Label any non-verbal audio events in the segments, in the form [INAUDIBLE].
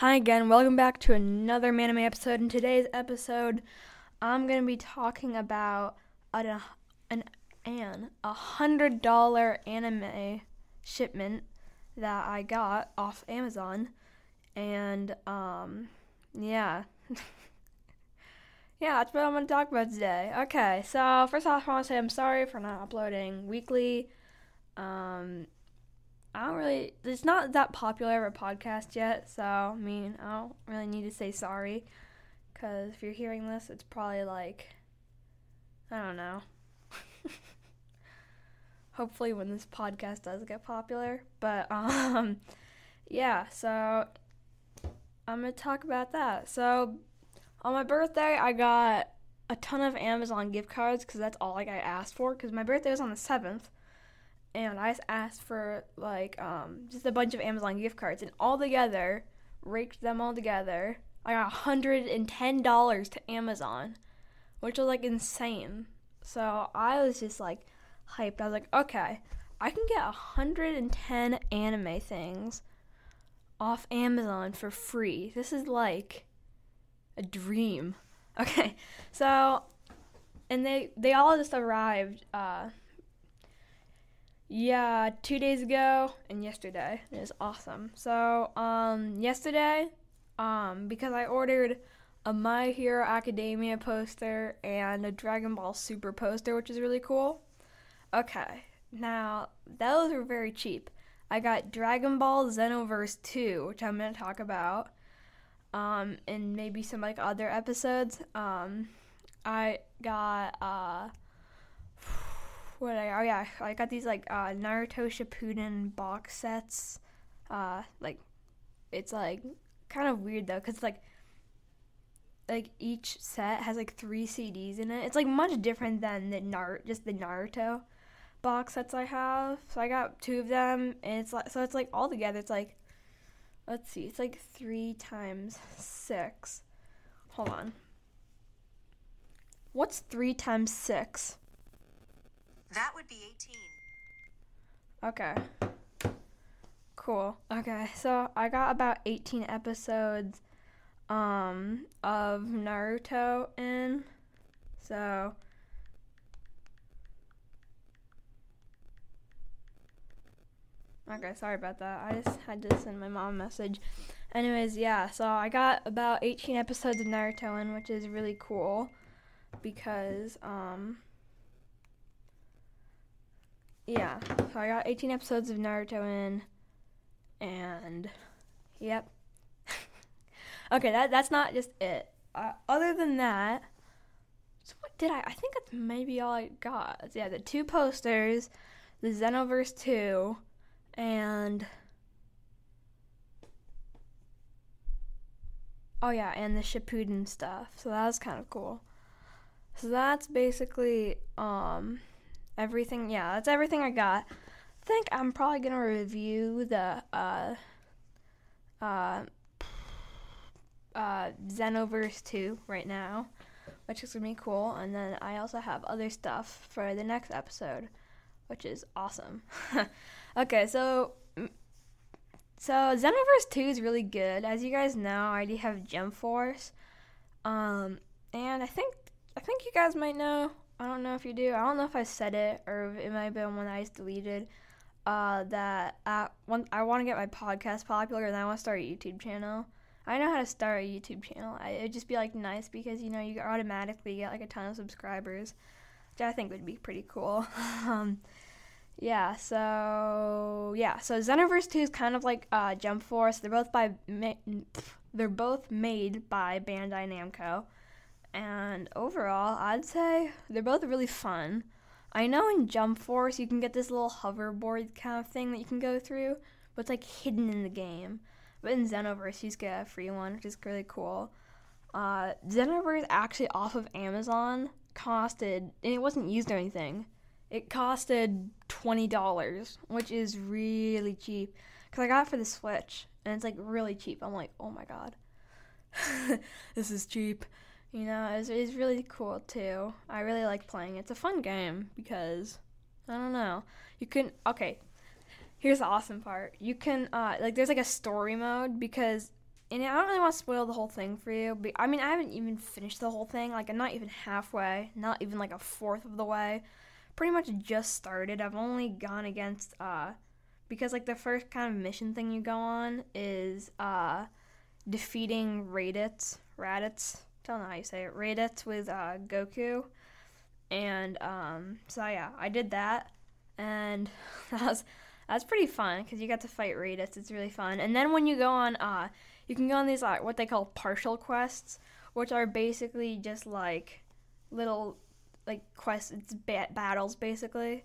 Hi again, welcome back to another Manime episode. In today's episode, I'm gonna be talking about an an an a hundred dollar anime shipment that I got off Amazon, and um, yeah. [LAUGHS] yeah, that's what I'm going to talk about today. Okay, so first off, I want to say I'm sorry for not uploading weekly. Um, I don't really, it's not that popular of a podcast yet, so I mean, I don't really need to say sorry. Because if you're hearing this, it's probably like, I don't know. [LAUGHS] Hopefully, when this podcast does get popular. But, [LAUGHS] um, yeah, so I'm to talk about that. So, on my birthday, I got a ton of Amazon gift cards because that's all like I asked for. Because my birthday was on the 7th and I asked for like um, just a bunch of Amazon gift cards, and all together, raked them all together, I got hundred and ten dollars to Amazon, which was like insane. So I was just like hyped. I was like, okay, I can get hundred and ten anime things off Amazon for free. This is like a dream. [LAUGHS] Okay, so and they they all just arrived. Uh, yeah, two days ago and yesterday. It was awesome. So, um, yesterday, um, because I ordered a My Hero Academia poster and a Dragon Ball Super poster, which is really cool. Okay, now those were very cheap. I got Dragon Ball Xenoverse 2, which I'm going to talk about, um, in maybe some like other episodes. Um, I got, uh, what I oh yeah I got these like uh, Naruto Shippuden box sets. Uh, like it's like kind of weird though because like like each set has like three CDs in it. It's like much different than the Nar just the Naruto box sets I have. So I got two of them, and it's like so it's like all together. It's like let's see, it's like three times six. Hold on. What's three times six? That would be 18. Okay. Cool. Okay, so I got about 18 episodes um of Naruto in. So Okay, sorry about that. I just had to send my mom a message. Anyways, yeah, so I got about 18 episodes of Naruto in, which is really cool because um yeah, so I got 18 episodes of Naruto in, and yep. [LAUGHS] okay, that that's not just it. Uh, other than that, so what did I? I think that's maybe all I got. Yeah, the two posters, the Xenoverse 2, and oh yeah, and the Shippuden stuff. So that was kind of cool. So that's basically um everything. Yeah, that's everything I got. I think I'm probably gonna review the uh, uh, uh, Xenoverse 2 right now, which is gonna be cool. And then I also have other stuff for the next episode, which is awesome. [LAUGHS] okay, so so Xenoverse 2 is really good. As you guys know, I already have Jump Force. Um, and I think I think you guys might know I don't know if you do. I don't know if I said it or it might have been one I deleted. Uh, that uh, one, I want to get my podcast popular and I want to start a YouTube channel. I know how to start a YouTube channel. I, it'd just be like nice because you know you automatically get like a ton of subscribers, which I think would be pretty cool. [LAUGHS] um, yeah. So yeah. So Xenoverse Two is kind of like uh, Jump Force. They're both by ma- they're both made by Bandai Namco. And overall, I'd say they're both really fun. I know in Jump Force you can get this little hoverboard kind of thing that you can go through, but it's like hidden in the game. But in Xenoverse, you just get a free one, which is really cool. Uh, Xenoverse actually off of Amazon costed, and it wasn't used or anything. It costed twenty dollars, which is really cheap. Cause I got it for the Switch, and it's like really cheap. I'm like, oh my god, [LAUGHS] this is cheap. You know, it's, it's really cool too. I really like playing. It's a fun game because I don't know. You can okay. Here's the awesome part. You can uh like there's like a story mode because and I don't really want to spoil the whole thing for you. But I mean, I haven't even finished the whole thing. Like, I'm not even halfway. Not even like a fourth of the way. Pretty much just started. I've only gone against uh, because like the first kind of mission thing you go on is uh, defeating Raditz. Raditz. I don't know how you say it. Raditz with uh, Goku. And um, so yeah, I did that, and [LAUGHS] that was that's pretty fun because you got to fight Raditz. It's really fun. And then when you go on, uh, you can go on these like what they call partial quests, which are basically just like little like quests. It's ba- battles basically,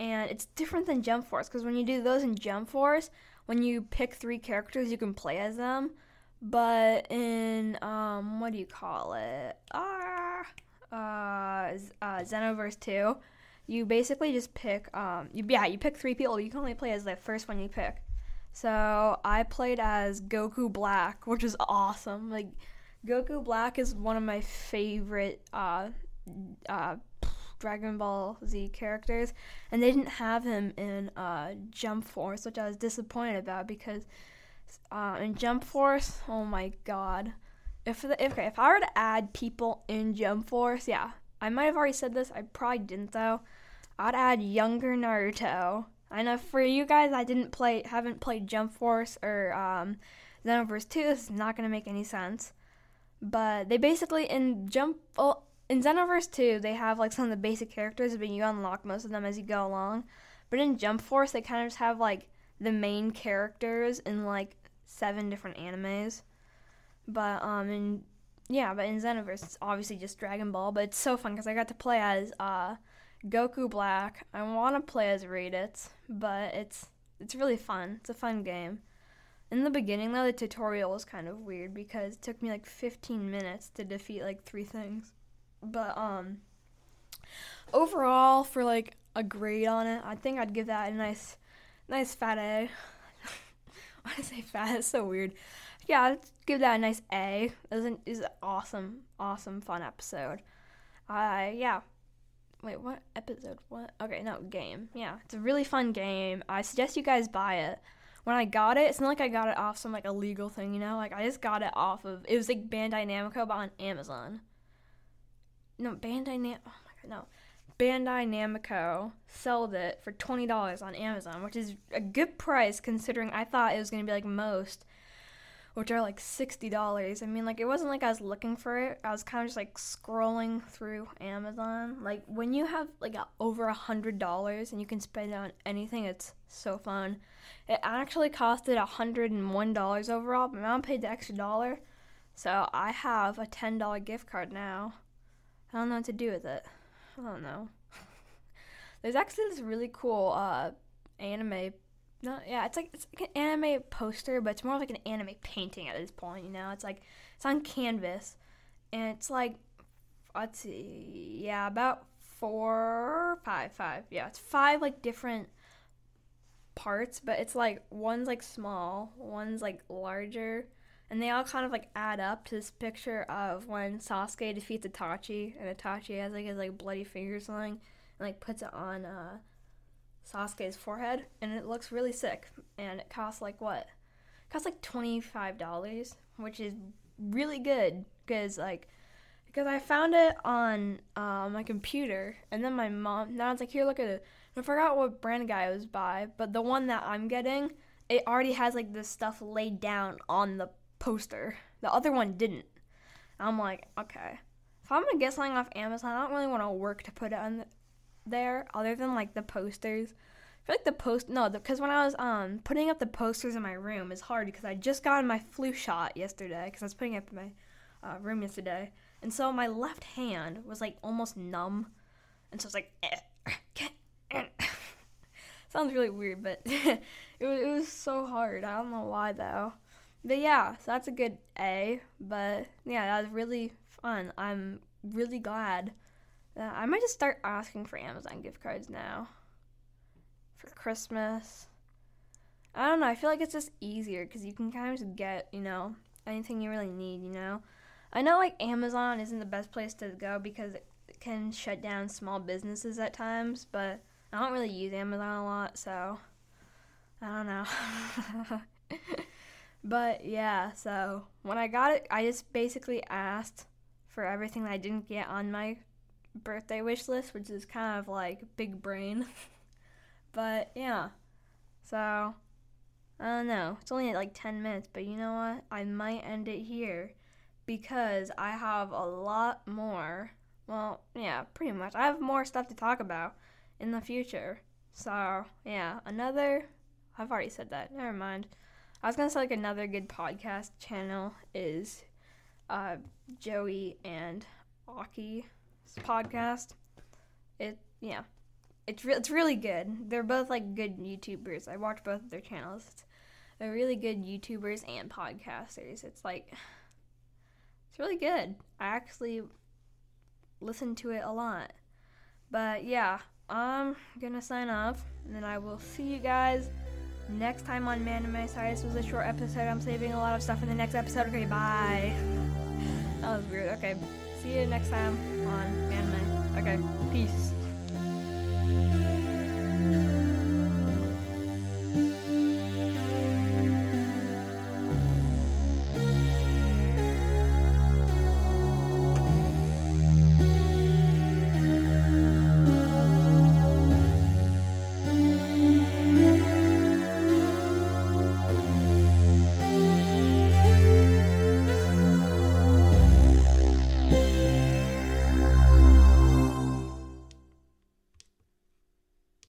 and it's different than Jump Force because when you do those in Jump Force, when you pick three characters, you can play as them. But in um, what do you call it? Ah, uh, uh, Xenoverse Two, you basically just pick um, you yeah, you pick three people. You can only play as the first one you pick. So I played as Goku Black, which is awesome. Like Goku Black is one of my favorite uh, uh, Dragon Ball Z characters, and they didn't have him in uh, Jump Force, which I was disappointed about because uh, in Jump Force, oh my god, if the, if, okay, if I were to add people in Jump Force, yeah, I might have already said this. I probably didn't though. I'd add younger Naruto. I know for you guys, I didn't play, haven't played Jump Force or um, Xenoverse Two. This is not gonna make any sense. But they basically in Jump, well, in Xenoverse 2, they have like some of the basic characters, but you unlock most of them as you go along. But in Jump Force, they kind of just have like the main characters in like seven different animes. But um, in yeah, but in Xenoverse, it's obviously just Dragon Ball. But it's so fun because I got to play as uh, Goku Black. I want to play as Raditz, but it's it's really fun. It's a fun game. In the beginning, though, the tutorial was kind of weird because it took me like 15 minutes to defeat like three things. But um overall for like a grade on it, I think I'd give that a nice nice fat A. Why did I say fat? It's so weird. Yeah, give that a nice A. It was an, it was an awesome, awesome, fun episode. Uh, yeah. Wait, what episode? What? Okay, no, game. Yeah, it's a really fun game. I suggest you guys buy it. When I got it, it's not like I got it off some like illegal thing, you know? Like I just got it off of it was like Bandai Namco but on Amazon no Bandai Nam oh my god no Bandai Namco sold it for twenty dollars on Amazon, which is a good price considering I thought it was gonna be like most, which are like sixty dollars. I mean, like it wasn't like I was looking for it. I was kind of just like scrolling through Amazon. Like when you have like over a hundred dollars and you can spend it on anything, it's so fun. It actually costed a hundred and one dollars overall, but mom paid the extra dollar, so I have a ten dollar gift card now. I don't know what to do with it. I don't know. [LAUGHS] There's actually this really cool uh, anime. No, yeah, it's like it's like an anime poster, but it's more like an anime painting at this point. You know, it's like it's on canvas, and it's like let's see, yeah, about four, five, five. Yeah, it's five like different parts, but it's like one's like small, one's like larger, and they all kind of like add up to this picture of when Sasuke defeats Itachi, and Itachi has like his like bloody finger sling, and like puts it on uh, Sasuke's forehead, and it looks really sick. And it costs like what? It costs like twenty five dollars, which is really good because like because I found it on uh, my computer, and then my mom. Now it's like here, look at it. I forgot what brand guy it was by, but the one that I'm getting, it already has like this stuff laid down on the poster. The other one didn't. I'm like, okay. If I'm gonna get something off Amazon, I don't really want to work to put it on there, other than like the posters. I feel like the post no, because when I was um putting up the posters in my room is hard because I just got my flu shot yesterday because I was putting up in my uh, room yesterday, and so my left hand was like almost numb, and so it's like, eh, [LAUGHS] sounds really weird, but [LAUGHS] it was it was so hard. I don't know why though. But yeah, so that's a good A. But yeah, that was really fun. I'm really glad. That I might just start asking for Amazon gift cards now for Christmas. I don't know. I feel like it's just easier because you can kind of just get, you know, anything you really need, you know? I know like Amazon isn't the best place to go because it can shut down small businesses at times, but I don't really use Amazon a lot, so I don't know. [LAUGHS] But yeah, so when I got it, I just basically asked for everything that I didn't get on my birthday wish list, which is kind of like big brain. [LAUGHS] but yeah, so I don't know. It's only like 10 minutes, but you know what? I might end it here because I have a lot more. Well, yeah, pretty much. I have more stuff to talk about in the future. So, yeah, another. I've already said that. Never mind. I was gonna say like another good podcast channel is uh, Joey and Aki's podcast. It yeah, it's re- it's really good. They're both like good YouTubers. I watch both of their channels. They're really good YouTubers and podcasters. It's like it's really good. I actually listen to it a lot. But yeah, I'm gonna sign off, and then I will see you guys next time on Man in My Side. This was a short episode. I'm saving a lot of stuff in the next episode. Okay, bye. [LAUGHS] that was weird. Okay, see you next time on Man in My. Okay, peace.